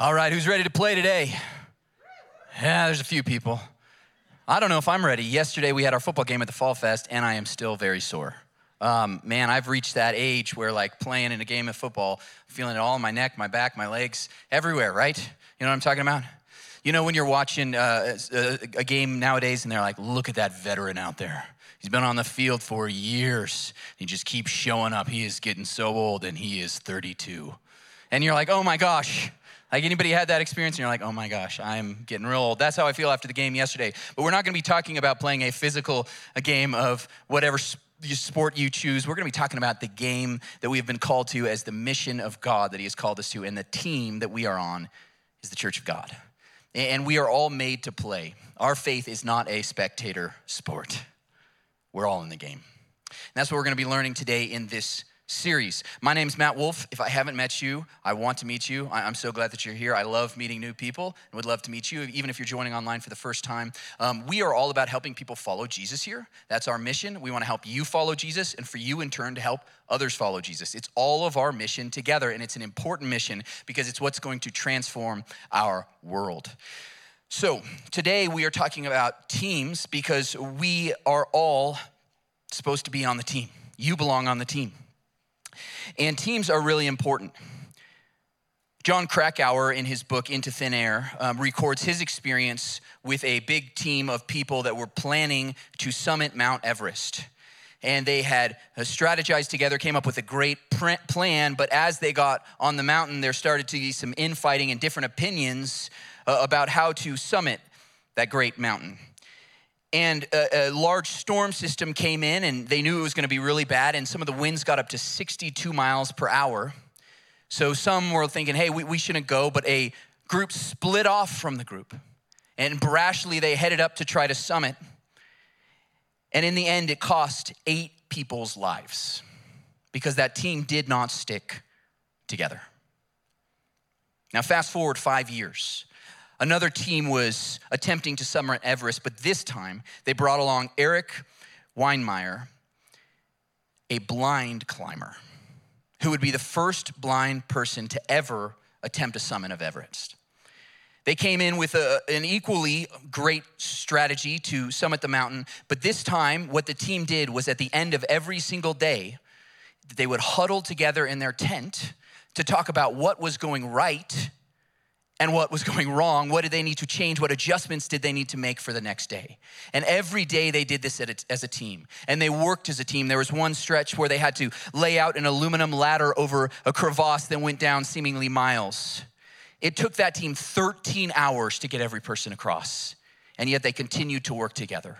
All right, who's ready to play today? Yeah, there's a few people. I don't know if I'm ready. Yesterday we had our football game at the Fall Fest, and I am still very sore. Um, man, I've reached that age where, like, playing in a game of football, feeling it all in my neck, my back, my legs, everywhere, right? You know what I'm talking about? You know, when you're watching uh, a, a game nowadays and they're like, look at that veteran out there. He's been on the field for years. He just keeps showing up. He is getting so old and he is 32. And you're like, oh my gosh, like anybody had that experience and you're like, oh my gosh, I'm getting real old. That's how I feel after the game yesterday. But we're not going to be talking about playing a physical a game of whatever sport you choose. We're going to be talking about the game that we have been called to as the mission of God that He has called us to, and the team that we are on is the Church of God. And we are all made to play. Our faith is not a spectator sport. We're all in the game. And that's what we're going to be learning today in this series. My name's Matt Wolf. If I haven't met you, I want to meet you. I'm so glad that you're here. I love meeting new people and would love to meet you, even if you're joining online for the first time. Um, we are all about helping people follow Jesus here. That's our mission. We want to help you follow Jesus and for you in turn to help others follow Jesus. It's all of our mission together, and it's an important mission because it's what's going to transform our world. So, today we are talking about teams because we are all supposed to be on the team. You belong on the team. And teams are really important. Jon Krakauer, in his book Into Thin Air, um, records his experience with a big team of people that were planning to summit Mount Everest. And they had uh, strategized together, came up with a great plan, but as they got on the mountain, there started to be some infighting and different opinions uh, about how to summit that great mountain and a, a, large storm system came in and they knew it was going to be really bad and some of the winds got up to 62 miles per hour. So some were thinking hey we, we shouldn't go but a group split off from the group and brashly they headed up to try to summit. And in the end it cost eight people's lives because that team did not stick together. Now fast forward five years Another team was attempting to summit Everest, but this time they brought along Eric Weihenmayer, a blind climber, who would be the first blind person to ever attempt a summit of Everest. They came in with a, an equally great strategy to summit the mountain, but this time, what the team did was at the end of every single day, they would huddle together in their tent to talk about what was going right and what was going wrong. What did they need to change? What adjustments did they need to make for the next day? And every day they did this as a team. And they worked as a team. There was one stretch where they had to lay out an aluminum ladder over a crevasse that went down seemingly miles. It took that team 13 hours to get every person across. And yet they continued to work together.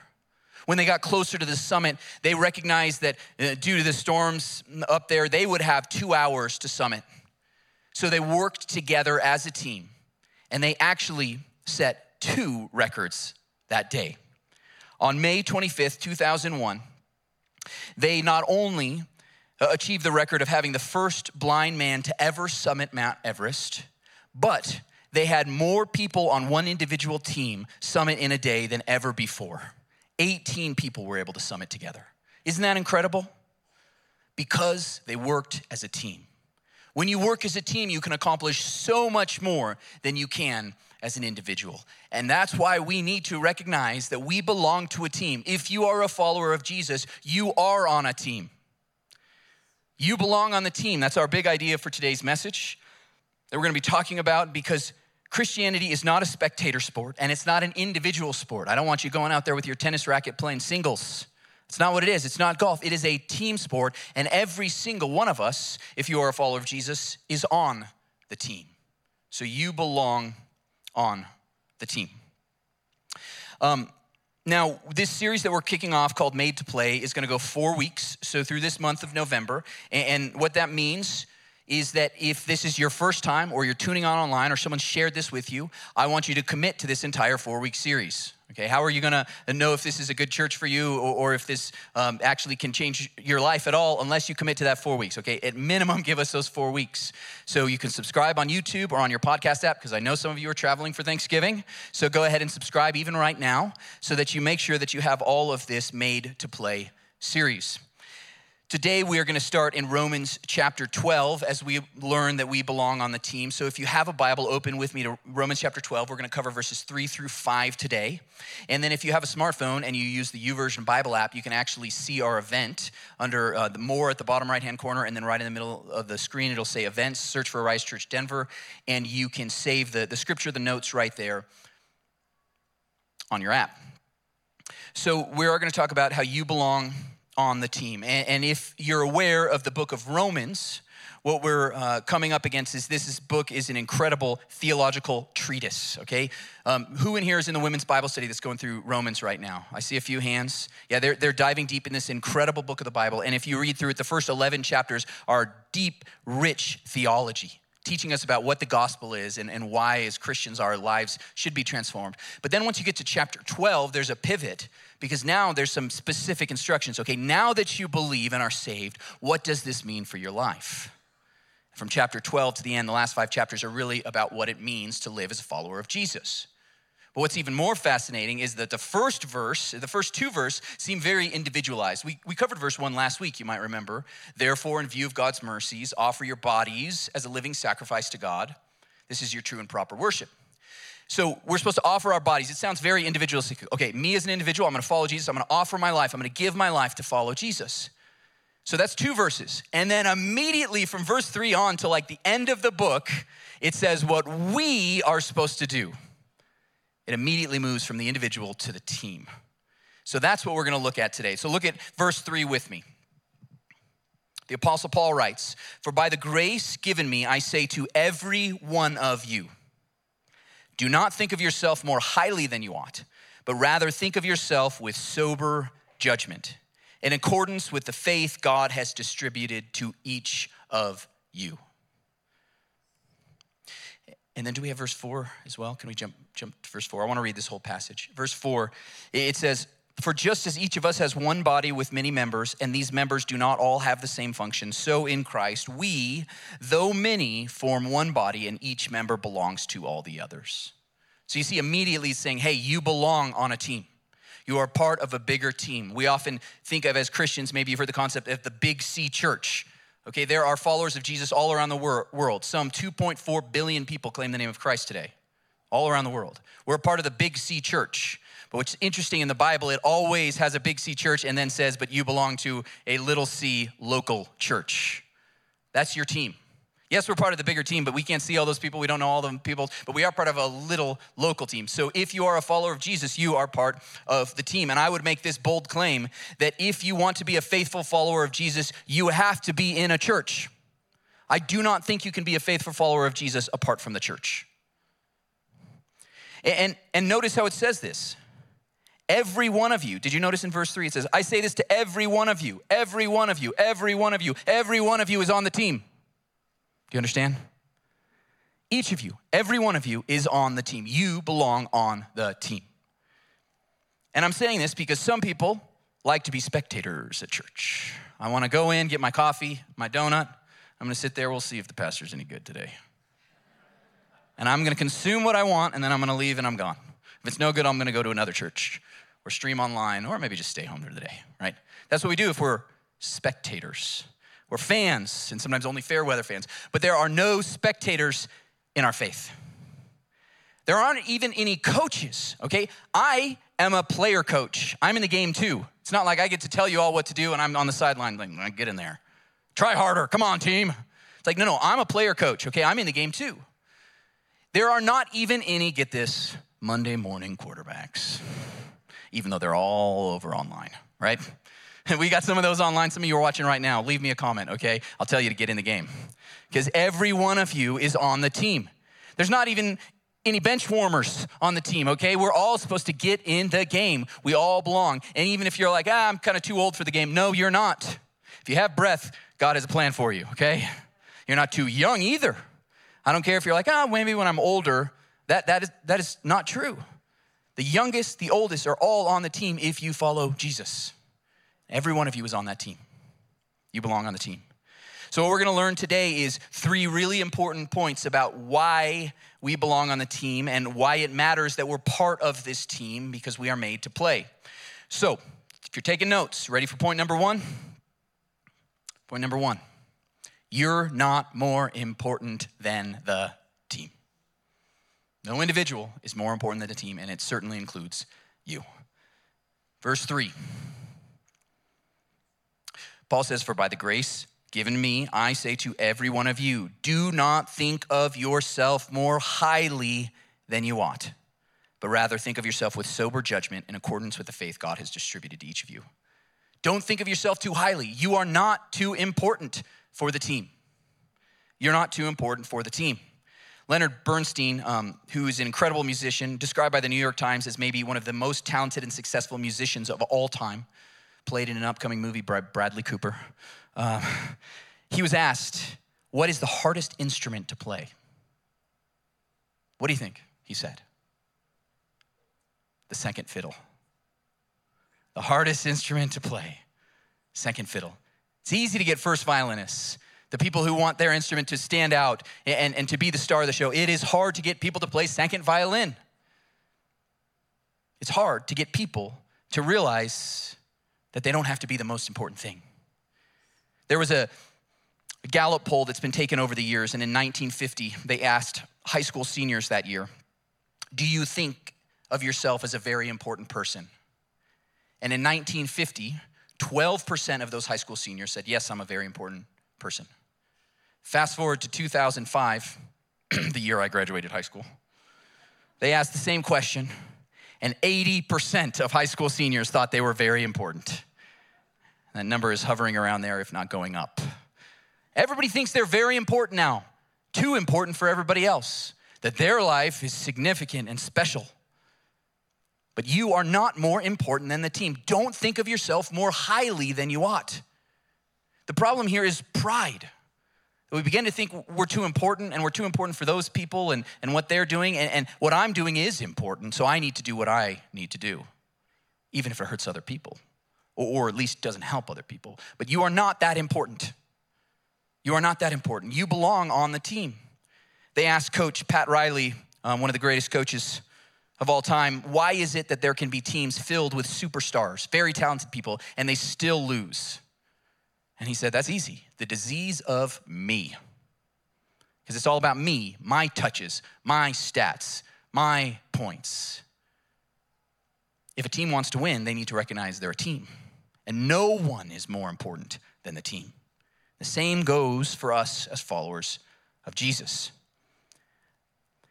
When they got closer to the summit, they recognized that uh, due to the storms up there, they would have two hours to summit. So they worked together as a team and they actually set two records that day. On May 25th, 2001, they not only uh, achieved the record of having the first blind man to ever summit Mount Everest, but they had more people on one individual team summit in a day than ever before. 18 people were able to summit together. Isn't that incredible? Because they worked as a team. When you work as a team, you can accomplish so much more than you can as an individual. And that's why we need to recognize that we belong to a team. If you are a follower of Jesus, you are on a team. You belong on the team. That's our big idea for today's message that we're going to be talking about because Christianity is not a spectator sport and it's not an individual sport. I don't want you going out there with your tennis racket playing singles. It's not what it is. It's not golf. It is a team sport. And every single one of us, if you are a follower of Jesus, is on the team. So you belong on the team. Um, now, this series that we're kicking off called Made to Play is going to go four weeks, so through this month of November. And what that means is that if this is your first time or you're tuning on online or someone shared this with you, I want you to commit to this entire four week series. Okay, how are you gonna know if this is a good church for you or, or if this um, actually can change your life at all unless you commit to that four weeks? Okay, at minimum, give us those four weeks. So you can subscribe on YouTube or on your podcast app because I know some of you are traveling for Thanksgiving. So go ahead and subscribe even right now so that you make sure that you have all of this made to play series. Today, we are going to start in Romans chapter 12 as we learn that we belong on the team. So, if you have a Bible, open with me to Romans chapter 12. We're going to cover verses 3 through 5 today. And then, if you have a smartphone and you use the YouVersion Bible app, you can actually see our event under uh, the more at the bottom right hand corner. And then, right in the middle of the screen, it'll say events. Search for Rise Church Denver. And you can save the, the scripture, the notes right there on your app. So, we are going to talk about how you belong on the team. And, and if you're aware of the book of Romans, what we're uh, coming up against is this, this book is an incredible theological treatise okay? Um, who in here is in the women's bible study that's going through romans right now? I see a few hands. Yeah they're, they're diving deep in this incredible book of the bible and if you read through it the first 11 chapters are deep rich theology teaching us about what the gospel is and, and why as christians our lives should be transformed but then once you get to chapter 12 there's a pivot because now there's some specific instructions. Okay, now that you believe and are saved, what does this mean for your life? From chapter 12 to the end, the last five chapters are really about what it means to live as a follower of Jesus. But what's even more fascinating is that the first verse, the first two verses, seem very individualized. We, we covered verse one last week, you might remember. Therefore, in view of God's mercies, offer your bodies as a living sacrifice to God. This is your true and proper worship. So we're supposed to offer our bodies. It sounds very individualistic. Okay, me as an individual, I'm gonna follow Jesus. I'm gonna offer my life. I'm gonna give my life to follow Jesus. So that's two verses. And then immediately from verse three on to like the end of the book, it says what we are supposed to do. It immediately moves from the individual to the team. So that's what we're gonna look at today. So look at verse three with me. The Apostle Paul writes, For by the grace given me, I say to every one of you, do not think of yourself more highly than you ought, but rather think of yourself with sober judgment, in accordance with the faith God has distributed to each of you. And then do we have verse 4 as well? Can we jump jump to verse 4? I want to read this whole passage. Verse 4, it says, for just as each of us has one body with many members, and these members do not all have the same function, so in Christ, we, though many, form one body, and each member belongs to all the others. So you see, immediately saying, hey, you belong on a team. You are part of a bigger team. We often think of as Christians, maybe you've heard the concept of the Big C church. Okay, there are followers of Jesus all around the wor- world. Some 2.4 billion people claim the name of Christ today, all around the world. We're part of the Big C church. But what's interesting in the Bible, it always has a big C church and then says, but you belong to a little c local church. That's your team. Yes, we're part of the bigger team, but we can't see all those people. We don't know all the people, but we are part of a little local team. So if you are a follower of Jesus, you are part of the team. And I would make this bold claim that if you want to be a faithful follower of Jesus, you have to be in a church. I do not think you can be a faithful follower of Jesus apart from the church. And, and notice how it says this Every one of you. Did you notice in verse three? It says, I say this to every one of you, every one of you, every one of you, every one of you is on the team. Do you understand? Each of you, every one of you is on the team. You belong on the team. And I'm saying this because some people like to be spectators at church. I want to go in, get my coffee, my donut. I'm going to sit there. We'll see if the pastor's any good today. And I'm going to consume what I want, and then I'm going to leave and I'm gone. If it's no good, I'm going to go to another church or stream online or maybe just stay home for the day, right? That's what we do if we're spectators. We're fans, and sometimes only fair weather fans, but there are no spectators in our faith. There aren't even any coaches, okay? I am a player coach. I'm in the game too. It's not like I get to tell you all what to do and I'm on the sideline, like, get in there. Try harder. Come on, team. It's like, no, no, I'm a player coach, okay? I'm in the game too. There are not even any, get this, Monday morning quarterbacks even though they're all over online, right? We got some of those online. Some of you are watching right now. Leave me a comment, okay? I'll tell you to get in the game. Because every one of you is on the team. There's not even any bench warmers on the team, okay? We're all supposed to get in the game. We all belong. And even if you're like, ah, I'm kind of too old for the game, no, you're not. If you have breath, God has a plan for you, okay? You're not too young either. I don't care if you're like, ah, maybe when I'm older. That, that, is, that is not true. The youngest, the oldest are all on the team if you follow Jesus. Every one of you is on that team. You belong on the team. So, what we're going to learn today is three really important points about why we belong on the team and why it matters that we're part of this team because we are made to play. So, if you're taking notes, ready for point number one? Point number one you're not more important than the team. No individual is more important than the team, and it certainly includes you. Verse 3 Paul says, For by the grace given me, I say to every one of you, do not think of yourself more highly than you ought, but rather think of yourself with sober judgment in accordance with the faith God has distributed to each of you. Don't think of yourself too highly. You are not too important for the team. You're not too important for the team. Leonard Bernstein, um, who is an incredible musician, described by the New York Times as maybe one of the most talented and successful musicians of all time, played in an upcoming movie, by Bradley Cooper. Um, he was asked, What is the hardest instrument to play? What do you think? He said, The second fiddle. The hardest instrument to play, second fiddle. It's easy to get first violinists the people who want their instrument to stand out and, and to be the star of the show. It is hard to get people to play second violin. It's hard to get people to realize that they don't have to be the most important thing. There was a Gallup poll that's been taken over the years, and in 1950, they asked high school seniors that year, Do you think of yourself as a very important person? And in 1950, 12% of those high school seniors said, Yes, I'm a very important person. Fast forward to 2005, the year I graduated high school. They asked the same question, and 80% of high school seniors thought they were very important. That number is hovering around there, if not going up. Everybody thinks they're very important now, too important for everybody else, that their life is significant and special. But you are not more important than the team. Don't think of yourself more highly than you ought. The problem here is pride. We begin to think we're too important and we're too important for those people and, and what they're doing, and, and what I'm doing is important, so I need to do what I need to do, even if it hurts other people, or, or at least doesn't help other people. But you are not that important. You are not that important. You belong on the team. They asked Coach Pat Riley, um, one of the greatest coaches of all time, why is it that there can be teams filled with superstars, very talented people, and they still lose? And he said, That's easy. The disease of me. Because it's all about me, my touches, my stats, my points. If a team wants to win, they need to recognize they're a team. And no one is more important than the team. The same goes for us as followers of Jesus.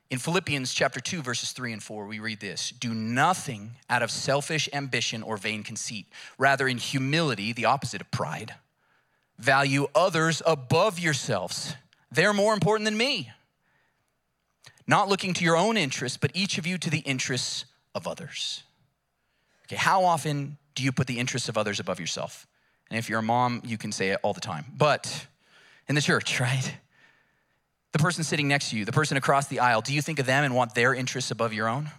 In Philippians chapter 2 verses 3 and 4 we read this, do nothing out of selfish ambition or vain conceit, rather in humility, the opposite of pride value others above yourselves. They're more important than me. Not looking to your own interests, but each of you to the interests of others. Okay, how often do you put the interests of others above yourself? And if you're a mom, you can say it all the time. But in the church, right? The person sitting next to you, the person across the aisle, do you think of them and want their interests above your own?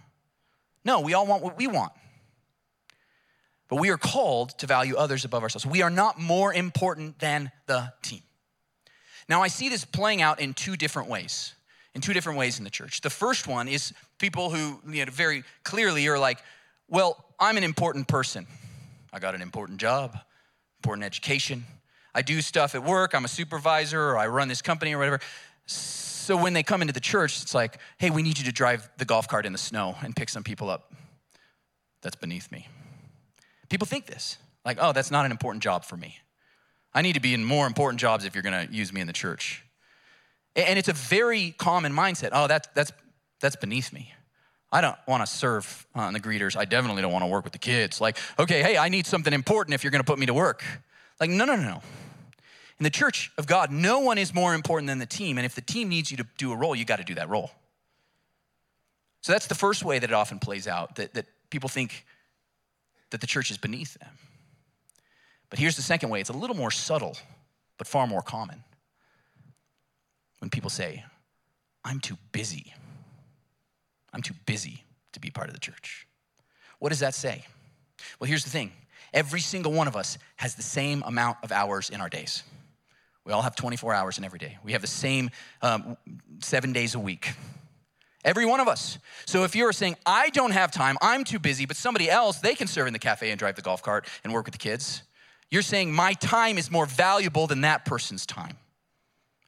No, we all want what we want. But we are called to value others above ourselves. We are not more important than the team. Now, I see this playing out in two different ways, in two different ways in the church. The first one is people who you know, very clearly are like, well, I'm an important person. I got an important job, important education. I do stuff at work. I'm a supervisor or I run this company or whatever. So when they come into the church, it's like, hey, we need you to drive the golf cart in the snow and pick some people up. That's beneath me. People think this like, oh, that's not an important job for me. I need to be in more important jobs if you're going to use me in the church. And it's a very common mindset. Oh, that's, that's, that's beneath me. I don't want to serve on the greeters. I definitely don't want to work with the kids. Like, okay, hey, I need something important if you're going to put me to work. Like, no, no, no, no. In the church of God, no one is more important than the team. And if the team needs you to do a role, you got to do that role. So that's the first way that it often plays out that, that people think that the church is beneath them. But here's the second way it's a little more subtle, but far more common. When people say, I'm too busy, I'm too busy to be part of the church. What does that say? Well, here's the thing every single one of us has the same amount of hours in our days. We all have 24 hours in every day. We have the same um, seven days a week. Every one of us. So if you're saying, I don't have time, I'm too busy, but somebody else, they can serve in the cafe and drive the golf cart and work with the kids, You're saying my time is more valuable than that person's time.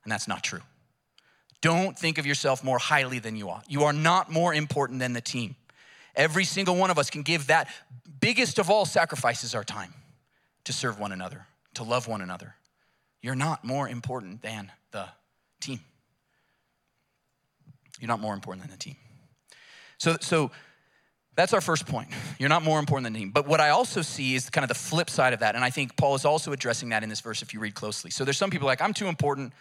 And that's not true. Don't think of yourself more highly than you ought. You are not more important than the team. Every single one of us can give that biggest of all sacrifices our time to serve one another, to love one another. You're not more important than the team. You're not more important than the team. So, so that's our first point. You're not more important than the team. But what I also see is kind of the flip side of that. And I think Paul is also addressing that in this verse if you read closely. So there's some people like, I'm too important.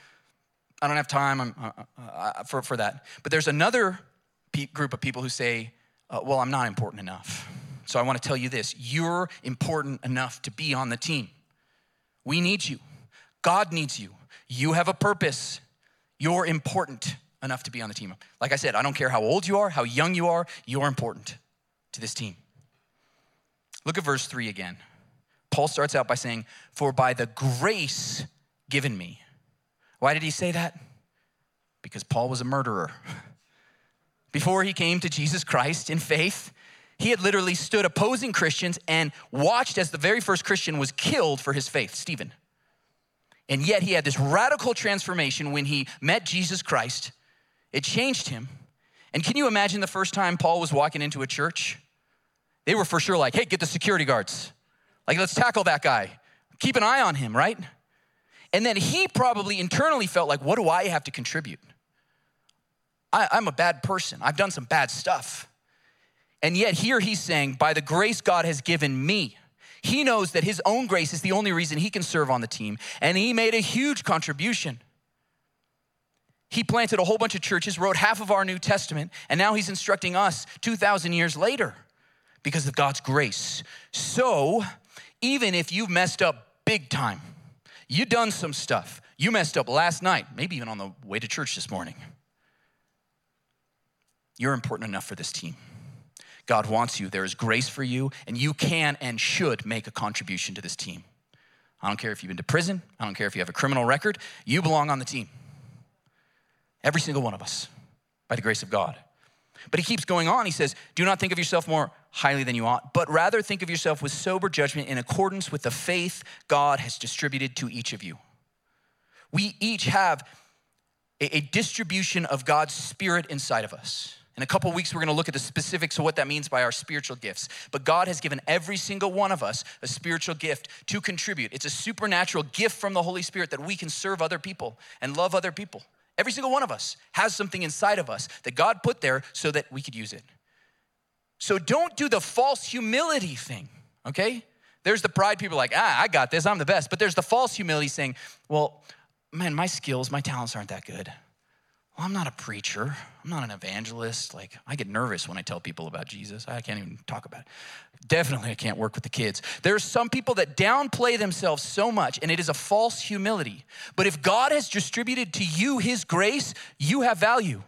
I don't have time uh, uh, uh, for, for that. But there's another pe- group of people who say, uh, well, I'm not important enough. So I want to tell you this you're important enough to be on the team. We need you. God needs you. You have a purpose. You're important enough to be on the team. Like I said, I don't care how old you are, how young you are, you're important to this team. Look at verse 3 again. Paul starts out by saying, For by the grace given me. Why did he say that? Because Paul was a murderer. Before he came to Jesus Christ in faith, he had literally stood opposing Christians and watched as the very first Christian was killed for his faith, Stephen. And yet he had this radical transformation when he met Jesus Christ. It changed him. And can you imagine the first time Paul was walking into a church? They were for sure like, hey, get the security guards. Like, let's tackle that guy. Keep an eye on him, right? And then he probably internally felt like, what do I have to contribute? I, am a bad person. I've done some bad stuff. And yet, here he's saying, by the grace God has given me, he knows that his own grace is the only reason he can serve on the team. And he made a huge contribution. He planted a whole bunch of churches, wrote half of our New Testament, and now he's instructing us 2,000 years later because of God's grace. So, even if you've messed up big time, you done some stuff, you messed up last night, maybe even on the way to church this morning, you're important enough for this team. God wants you. There is grace for you, and you can and should make a contribution to this team. I don't care if you've been to prison, I don't care if you have a criminal record, you belong on the team. Every single one of us, by the grace of God. But he keeps going on. He says, Do not think of yourself more highly than you ought, but rather think of yourself with sober judgment in accordance with the faith God has distributed to each of you. We each have a, distribution of God's Spirit inside of us. In a couple weeks, we're gonna look at the specifics of what that means by our spiritual gifts. But God has given every single one of us a spiritual gift to contribute. It's a supernatural gift from the Holy Spirit that we can serve other people and love other people. Every single one of us has something inside of us that God put there so that we could use it. So don't do the false humility thing, okay? There's the pride people like, ah, I got this, I'm the best. But there's the false humility saying, well, man, my skills, my talents aren't that good. Well, I'm not a preacher. I'm not an evangelist. Like, I get nervous when I tell people about Jesus. I can't even talk about it. Definitely, I can't work with the kids. There are some people that downplay themselves so much, and it is a false humility. But if God has distributed to you His grace, you have value,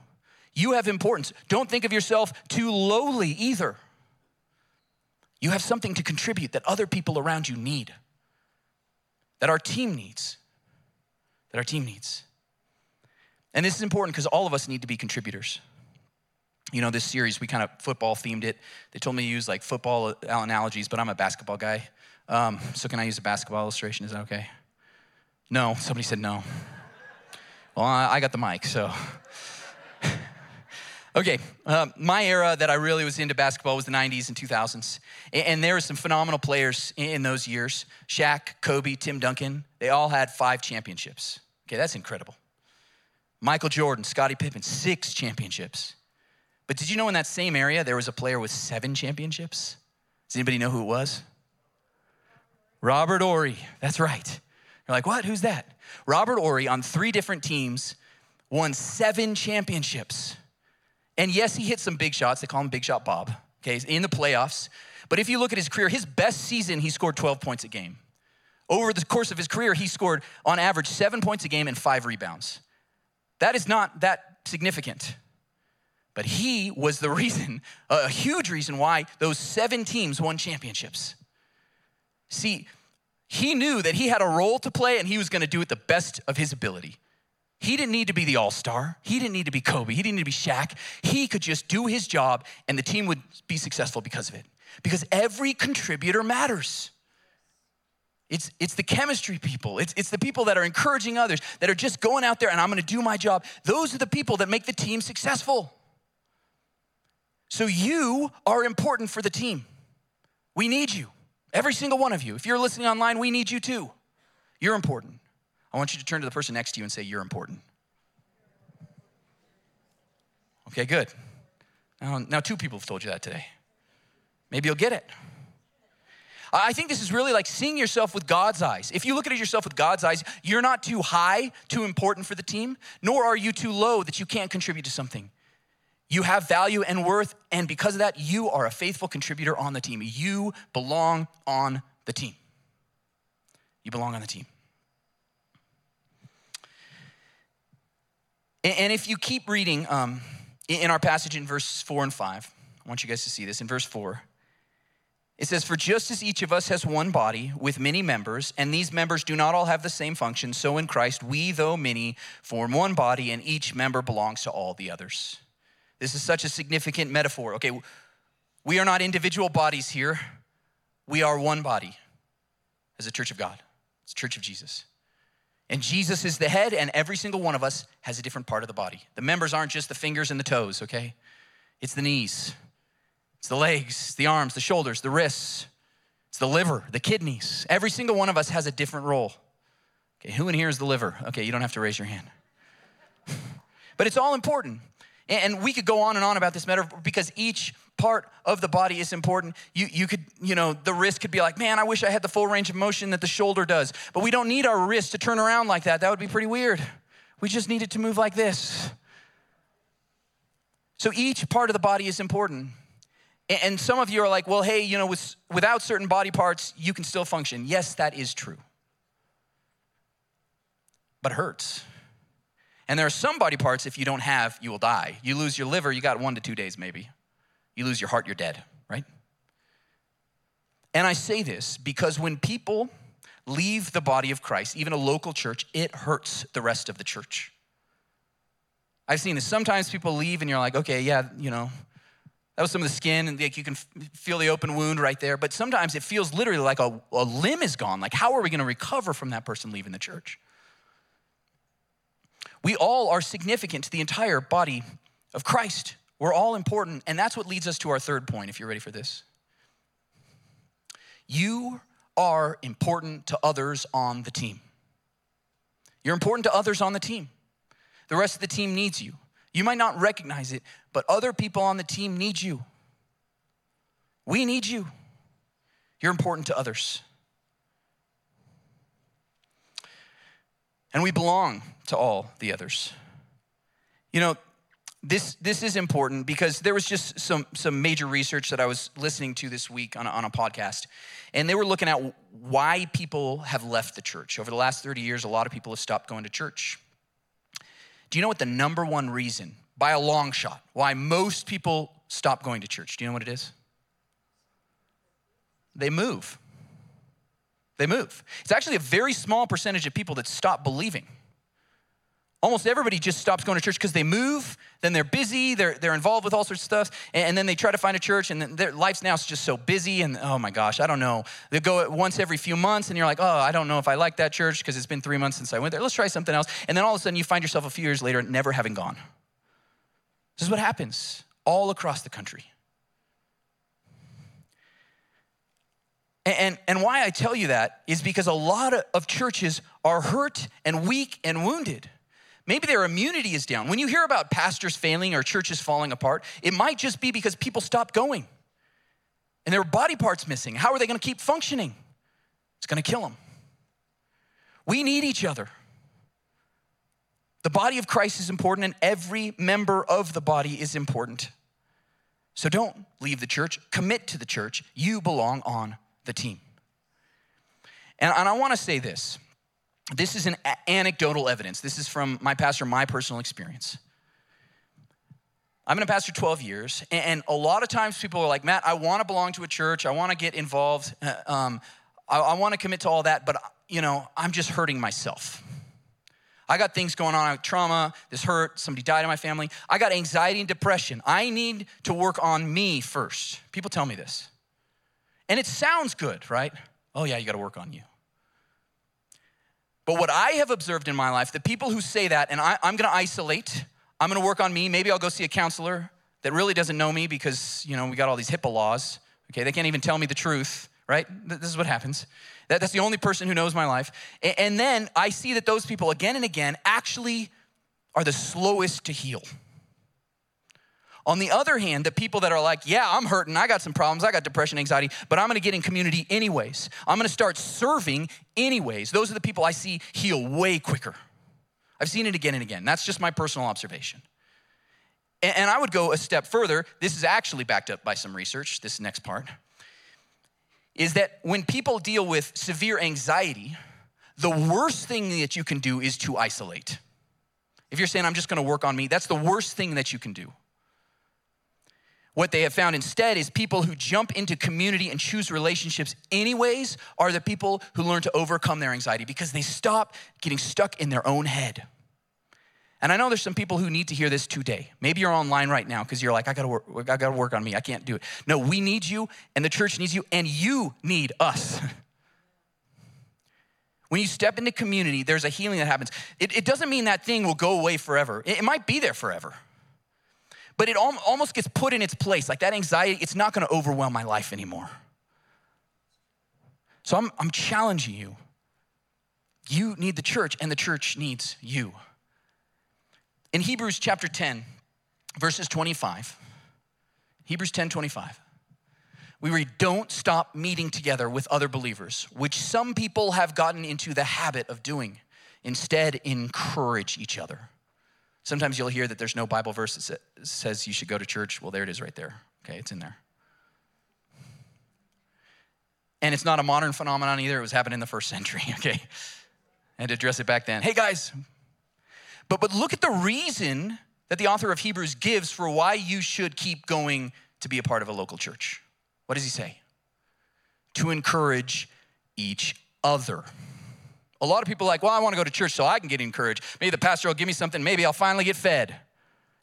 you have importance. Don't think of yourself too lowly either. You have something to contribute that other people around you need, that our team needs, that our team needs. And this is important because all of us need to be contributors. You know, this series, we kind of football themed it. They told me to use like football analogies, but I'm a basketball guy. Um, so can I use a basketball illustration? Is that okay? No, somebody said no. Well, I got the mic, so. okay, uh, my era that I really was into basketball was the 90s and 2000s. And there were some phenomenal players in those years Shaq, Kobe, Tim Duncan. They all had five championships. Okay, that's incredible. Michael Jordan, Scottie Pippen, six championships. But did you know in that same area there was a player with seven championships? Does anybody know who it was? Robert Horry. That's right. You're like, what? Who's that? Robert Horry on three different teams won seven championships. And yes, he hit some big shots. They call him Big Shot Bob, okay, in the playoffs. But if you look at his career, his best season, he scored 12 points a game. Over the course of his career, he scored on average seven points a game and five rebounds. That is not that significant. But he was the reason, a huge reason why those seven teams won championships. See, he knew that he had a role to play and he was going to do it the best of his ability. He didn't need to be the all star. He didn't need to be Kobe. He didn't need to be Shaq. He could just do his job and the team would be successful because of it. Because every contributor matters. It's, it's the chemistry people. It's, it's the people that are encouraging others, that are just going out there and I'm gonna do my job. Those are the people that make the team successful. So you are important for the team. We need you, every single one of you. If you're listening online, we need you too. You're important. I want you to turn to the person next to you and say, You're important. Okay, good. Now, now two people have told you that today. Maybe you'll get it. I think this is really like seeing yourself with God's eyes. If you look at yourself with God's eyes, you're not too high, too important for the team, nor are you too low that you can't contribute to something. You have value and worth, and because of that, you are a faithful contributor on the team. You belong on the team. You belong on the team. And if you keep reading um, in our passage in verses four and five, I want you guys to see this. In verse four, it says, For just as each of us has one body with many members, and these members do not all have the same function, so in Christ we, though many, form one body, and each member belongs to all the others. This is such a significant metaphor. Okay, we are not individual bodies here, we are one body as a church of God, it's a church of Jesus. And Jesus is the head, and every single one of us has a different part of the body. The members aren't just the fingers and the toes, okay? It's the knees, it's the legs, the arms, the shoulders, the wrists, it's the liver, the kidneys. Every single one of us has a different role. Okay, who in here is the liver? Okay, you don't have to raise your hand. but it's all important. And we could go on and on about this metaphor because each part of the body is important. You, you could, you know, the wrist could be like, man, I wish I had the full range of motion that the shoulder does. But we don't need our wrist to turn around like that. That would be pretty weird. We just need it to move like this. So each part of the body is important. And some of you are like, well, hey, you know, with, without certain body parts, you can still function. Yes, that is true. But it hurts. And there are some body parts, if you don't have, you will die. You lose your liver, you got one to two days maybe. You lose your heart, you're dead, right? And I say this because when people leave the body of Christ, even a local church, it hurts the rest of the church. I've seen this. Sometimes people leave and you're like, okay, yeah, you know, that was some of the skin and like you can feel the open wound right there. But sometimes it feels literally like a, a limb is gone. Like, how are we going to recover from that person leaving the church? We all are significant to the entire body of Christ. We're all important. And that's what leads us to our third point, if you're ready for this. You are important to others on the team. You're important to others on the team. The rest of the team needs you. You might not recognize it, but other people on the team need you. We need you. You're important to others. and we belong to all the others. You know, this, this is important because there was just some, some major research that I was listening to this week on a, on a podcast, and they were looking at why people have left the church. Over the last 30 years, a lot of people have stopped going to church. Do you know what the number one reason, by a long shot, why most people stop going to church? Do you know what it is? They move. They move. It's actually a very small percentage of people that stop believing. Almost everybody just stops going to church because they move, then they're busy, they're, they're involved with all sorts of stuff, and, and then they try to find a church, and their life's now just so busy, and oh my gosh, I don't know. They go once every few months, and you're like, oh, I don't know if I like that church because it's been three months since I went there. Let's try something else. And then all of a sudden, you find yourself a few years later never having gone. This is what happens all across the country. And, and why I tell you that is because a lot of churches are hurt and weak and wounded. Maybe their immunity is down. When you hear about pastors failing or churches falling apart, it might just be because people stopped going and their body parts missing. How are they going to keep functioning? It's going to kill them. We need each other. The body of Christ is important, and every member of the body is important. So don't leave the church, commit to the church. You belong on the team. And, and I want to say this this is an anecdotal evidence. This is from my pastor, my personal experience. I've been a pastor 12 years, and a lot of times people are like, Matt, I want to belong to a church, I want to get involved, uh, um, I, I want to commit to all that, but you know, I'm just hurting myself. I got things going on, trauma, this hurt, somebody died in my family. I got anxiety and depression. I need to work on me first. People tell me this. And it sounds good, right? Oh, yeah, you got to work on you. But what I have observed in my life, the people who say that, and I, am gonna isolate, I'm gonna work on me, maybe I'll go see a counselor that really doesn't know me because, you know, we got all these HIPAA laws. Okay, they can't even tell me the truth, right? This is what happens. That, that's the only person who knows my life. And, and then I see that those people again and again actually are the slowest to heal. On the other hand, the people that are like, yeah, I'm hurting, I got some problems, I got depression, anxiety, but I'm gonna get in community anyways. I'm gonna start serving anyways. Those are the people I see heal way quicker. I've seen it again and again. That's just my personal observation. And I would go a step further. This is actually backed up by some research, this next part. Is that when people deal with severe anxiety, the worst thing that you can do is to isolate. If you're saying, I'm just gonna work on me, that's the worst thing that you can do. What they have found instead is people who jump into community and choose relationships anyways are the people who learn to overcome their anxiety because they stop getting stuck in their own head. And I know there's some people who need to hear this today. Maybe you're online right now because you're like, I gotta work, I gotta work on me. I can't do it. No, we need you, and the church needs you, and you need us. when you step into community, there's a healing that happens. It, it, doesn't mean that thing will go away forever. It, it might be there forever but it almost gets put in its place. Like that anxiety, it's not gonna overwhelm my life anymore. So I'm, I'm challenging you. You need the church, and the church needs you. In Hebrews chapter 10, verses 25, Hebrews 10 25, we read, Don't stop meeting together with other believers, which some people have gotten into the habit of doing. Instead, encourage each other Sometimes you'll hear that there's no Bible verse that says you should go to church. Well, there it is right there. Okay, it's in there. And it's not a modern phenomenon either. It was happening in the first century, okay? Had to address it back then. Hey guys, but but look at the reason that the author of Hebrews gives for why you should keep going to be a part of a local church. What does he say? To encourage each other. A lot of people are like, well, I want to go to church so I can get encouraged. Maybe the pastor will give me something. Maybe I'll finally get fed.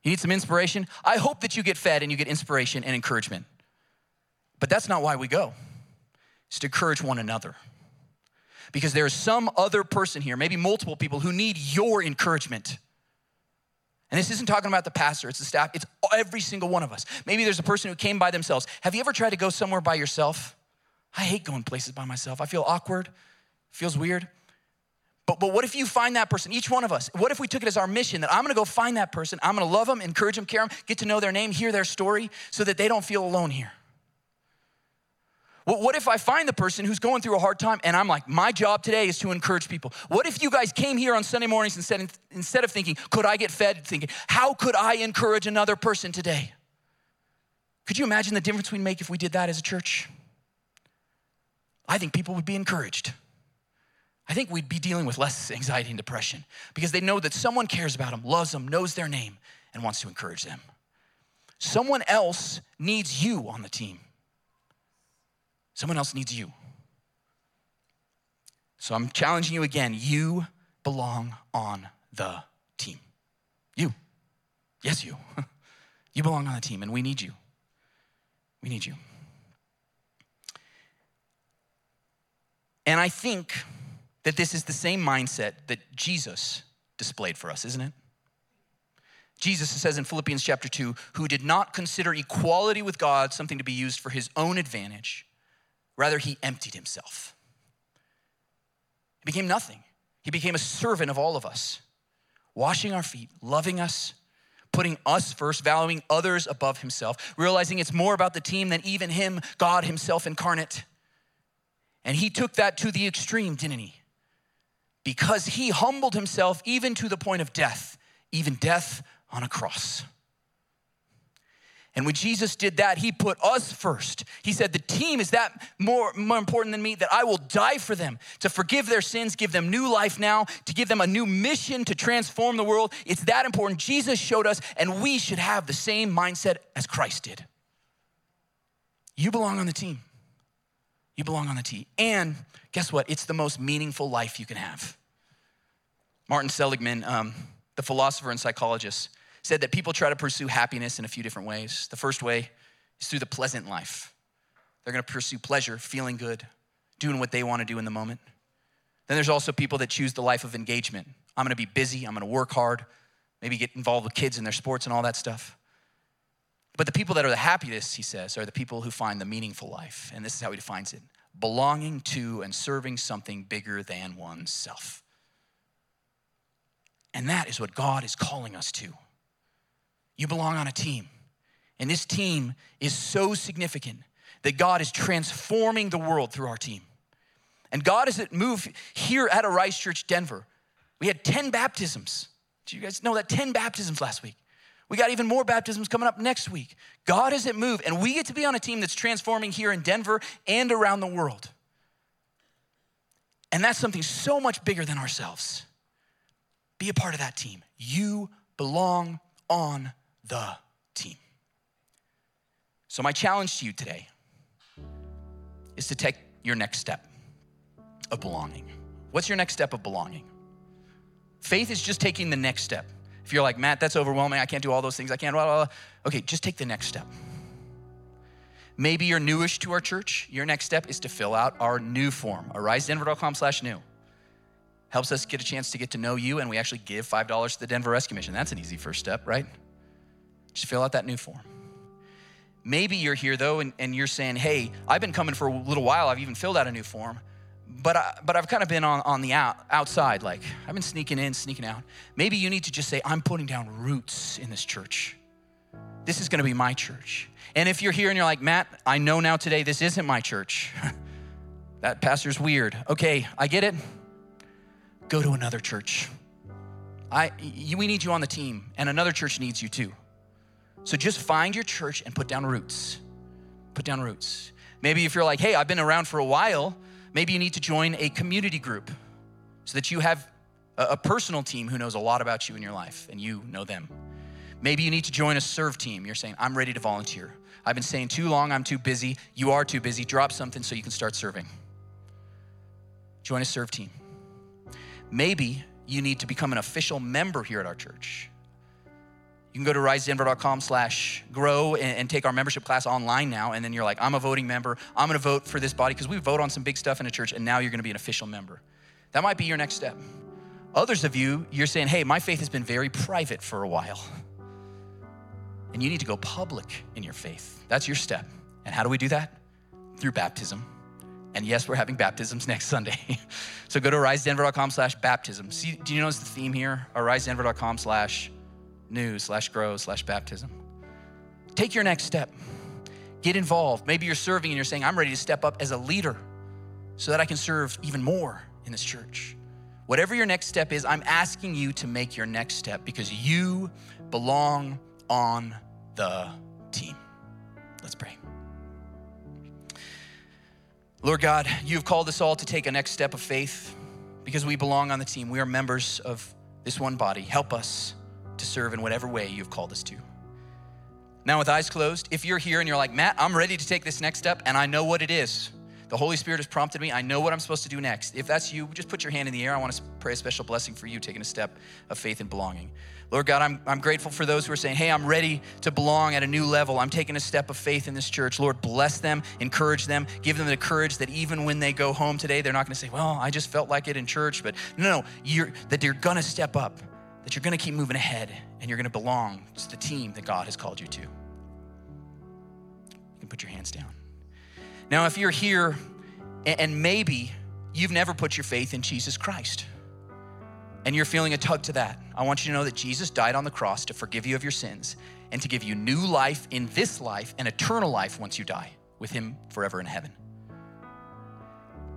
You need some inspiration? I hope that you get fed and you get inspiration and encouragement. But that's not why we go. It's to encourage one another. Because there is some other person here, maybe multiple people, who need your encouragement. And this isn't talking about the pastor, it's the staff, it's every single one of us. Maybe there's a person who came by themselves. Have you ever tried to go somewhere by yourself? I hate going places by myself. I feel awkward, feels weird. But, but what if you find that person, each one of us? What if we took it as our mission that I'm gonna go find that person, I'm gonna love them, encourage them, care them, get to know their name, hear their story, so that they don't feel alone here? What if I find the person who's going through a hard time and I'm like, my job today is to encourage people? What if you guys came here on Sunday mornings instead, instead of thinking, could I get fed, thinking, how could I encourage another person today? Could you imagine the difference we'd make if we did that as a church? I think people would be encouraged. I think we'd be dealing with less anxiety and depression because they know that someone cares about them, loves them, knows their name, and wants to encourage them. Someone else needs you on the team. Someone else needs you. So I'm challenging you again. You belong on the team. You. Yes, you. you belong on the team, and we need you. We need you. And I think that this is the same mindset that Jesus displayed for us, isn't it? Jesus says in Philippians chapter 2, who did not consider equality with God something to be used for his own advantage. Rather, he emptied himself. He became nothing. He became a servant of all of us, washing our feet, loving us, putting us first, valuing others above himself, realizing it's more about the team than even him, God himself incarnate. And he took that to the extreme, didn't he? Because he humbled himself even to the point of death, even death on a cross. And when Jesus did that, he put us first. He said, The team is that more, more important than me, that I will die for them, to forgive their sins, give them new life now, to give them a new mission to transform the world. It's that important. Jesus showed us, and we should have the same mindset as Christ did. You belong on the team. You belong on the team. And guess what? It's the most meaningful life you can have. Martin Seligman, um, the philosopher and psychologist, said that people try to pursue happiness in a few different ways. The first way is through the pleasant life. They're gonna pursue pleasure, feeling good, doing what they wanna do in the moment. Then there's also people that choose the life of engagement. I'm gonna be busy, I'm gonna work hard, maybe get involved with kids in their sports and all that stuff. But the people that are the happiest, he says, are the people who find the meaningful life. And this is how he defines it belonging to and serving something bigger than oneself. And that is what God is calling us to. You belong on a team. And this team is so significant that God is transforming the world through our team. And God is at move here at a Arise Church Denver. We had 10 baptisms. Do you guys know that? 10 baptisms last week. We got even more baptisms coming up next week. God is at move, and we get to be on a team that's transforming here in Denver and around the world. And that's something so much bigger than ourselves. Be a part of that team. You belong on the team. So, my challenge to you today is to take your next step of belonging. What's your next step of belonging? Faith is just taking the next step. You're like, Matt, that's overwhelming, I can't do all those things, I can't, blah, blah, blah. okay, just take the next step. Maybe you're newish to our church. Your next step is to fill out our new form, arisedenver.com slash new. Helps us get a chance to get to know you, and we actually give $5 to the Denver Rescue Mission. That's an easy first step, right? Just fill out that new form. Maybe you're here though, and, and you're saying, hey, I've been coming for a little while, I've even filled out a new form but, I, but I've kind of been on, on the out, outside, like I've been sneaking in, sneaking out. Maybe you need to just say, I'm putting down roots in this church. This is gonna be my church. And if you're here and you're like, Matt, I know now today this isn't my church. that pastor's weird. Okay, I get it. Go to another church. I, we need you on the team, and another church needs you too. So just find your church and put down roots. Put down roots. Maybe if you're like, hey, I've been around for a while, Maybe you need to join a community group so that you have a, personal team who knows a lot about you in your life and you know them. Maybe you need to join a serve team. You're saying, I'm ready to volunteer. I've been saying too long, I'm too busy. You are too busy. Drop something so you can start serving. Join a serve team. Maybe you need to become an official member here at our church. You can go to arisedenver.com slash grow and, and, take our membership class online now. And then you're like, I'm a voting member. I'm going to vote for this body because we vote on some big stuff in a church. And now you're going to be an official member. That might be your next step. Others of you, you're saying, hey, my faith has been very private for a while. And you need to go public in your faith. That's your step. And how do we do that? Through baptism. And yes, we're having baptisms next Sunday. so go to arisedenver.com slash baptism. See, do you notice the theme here? arisedenver.com slash new slash grow slash baptism. Take your next step. Get involved. Maybe you're serving and you're saying, I'm ready to step up as a leader so that I can serve even more in this church. Whatever your next step is, I'm asking you to make your next step because you belong on the team. Let's pray. Lord God, you've called us all to take a next step of faith because we belong on the team. We are members of this one body. Help us to serve in whatever way you've called us to. Now, with eyes closed, if you're here and you're like, Matt, I'm ready to take this next step and I know what it is. The Holy Spirit has prompted me. I know what I'm supposed to do next. If that's you, just put your hand in the air. I want to pray a special blessing for you taking a step of faith and belonging. Lord God, I'm, I'm grateful for those who are saying, Hey, I'm ready to belong at a new level. I'm taking a step of faith in this church. Lord, bless them, encourage them, give them the courage that even when they go home today, they're not going to say, Well, I just felt like it in church. But no, no, you're, that they're going to step up that you're going to keep moving ahead and you're going to belong to the team that God has called you to. You can put your hands down. Now, if you're here and maybe you've never put your faith in Jesus Christ and you're feeling a tug to that, I want you to know that Jesus died on the cross to forgive you of your sins and to give you new life in this life and eternal life once you die with Him forever in heaven.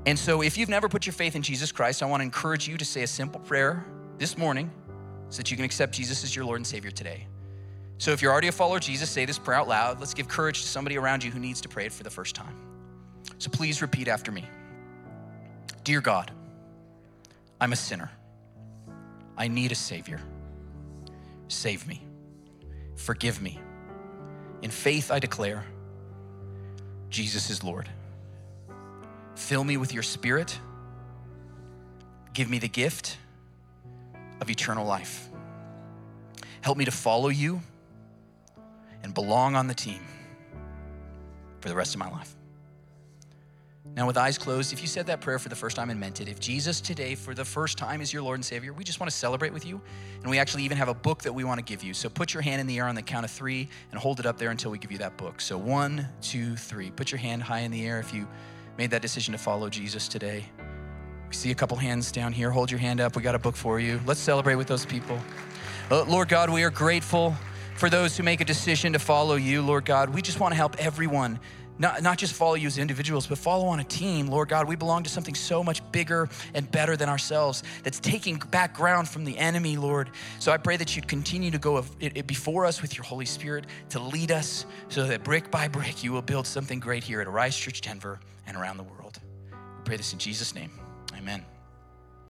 And so, if you've never put your faith in Jesus Christ, I want to encourage you to say a simple prayer this morning so that you can accept Jesus as your Lord and Savior today. So if you're already a follower of Jesus, say this prayer out loud. Let's give courage to somebody around you who needs to pray it for the first time. So please repeat after me Dear God, I'm a sinner. I need a Savior. Save me. Forgive me. In faith, I declare Jesus is Lord. Fill me with your Spirit. Give me the gift of eternal life. Help me to follow you and belong on the team for the rest of my life. Now, with eyes closed, if you said that prayer for the first time and meant it, if Jesus today, for the first time, is your Lord and Savior, we just want to celebrate with you. And we actually even have a book that we want to give you. So put your hand in the air on the count of three and hold it up there until we give you that book. So one, two, three. Put your hand high in the air if you made that decision to follow Jesus today. See a couple hands down here. Hold your hand up. We got a book for you. Let's celebrate with those people. Uh, Lord God, we are grateful for those who make a decision to follow you, Lord God. We just want to help everyone not, not just follow you as individuals, but follow on a team. Lord God, we belong to something so much bigger and better than ourselves that's taking back ground from the enemy, Lord. So I pray that you'd continue to go before us with your Holy Spirit to lead us so that brick by brick you will build something great here at Arise Church Denver and around the world. We pray this in Jesus' name. Amen.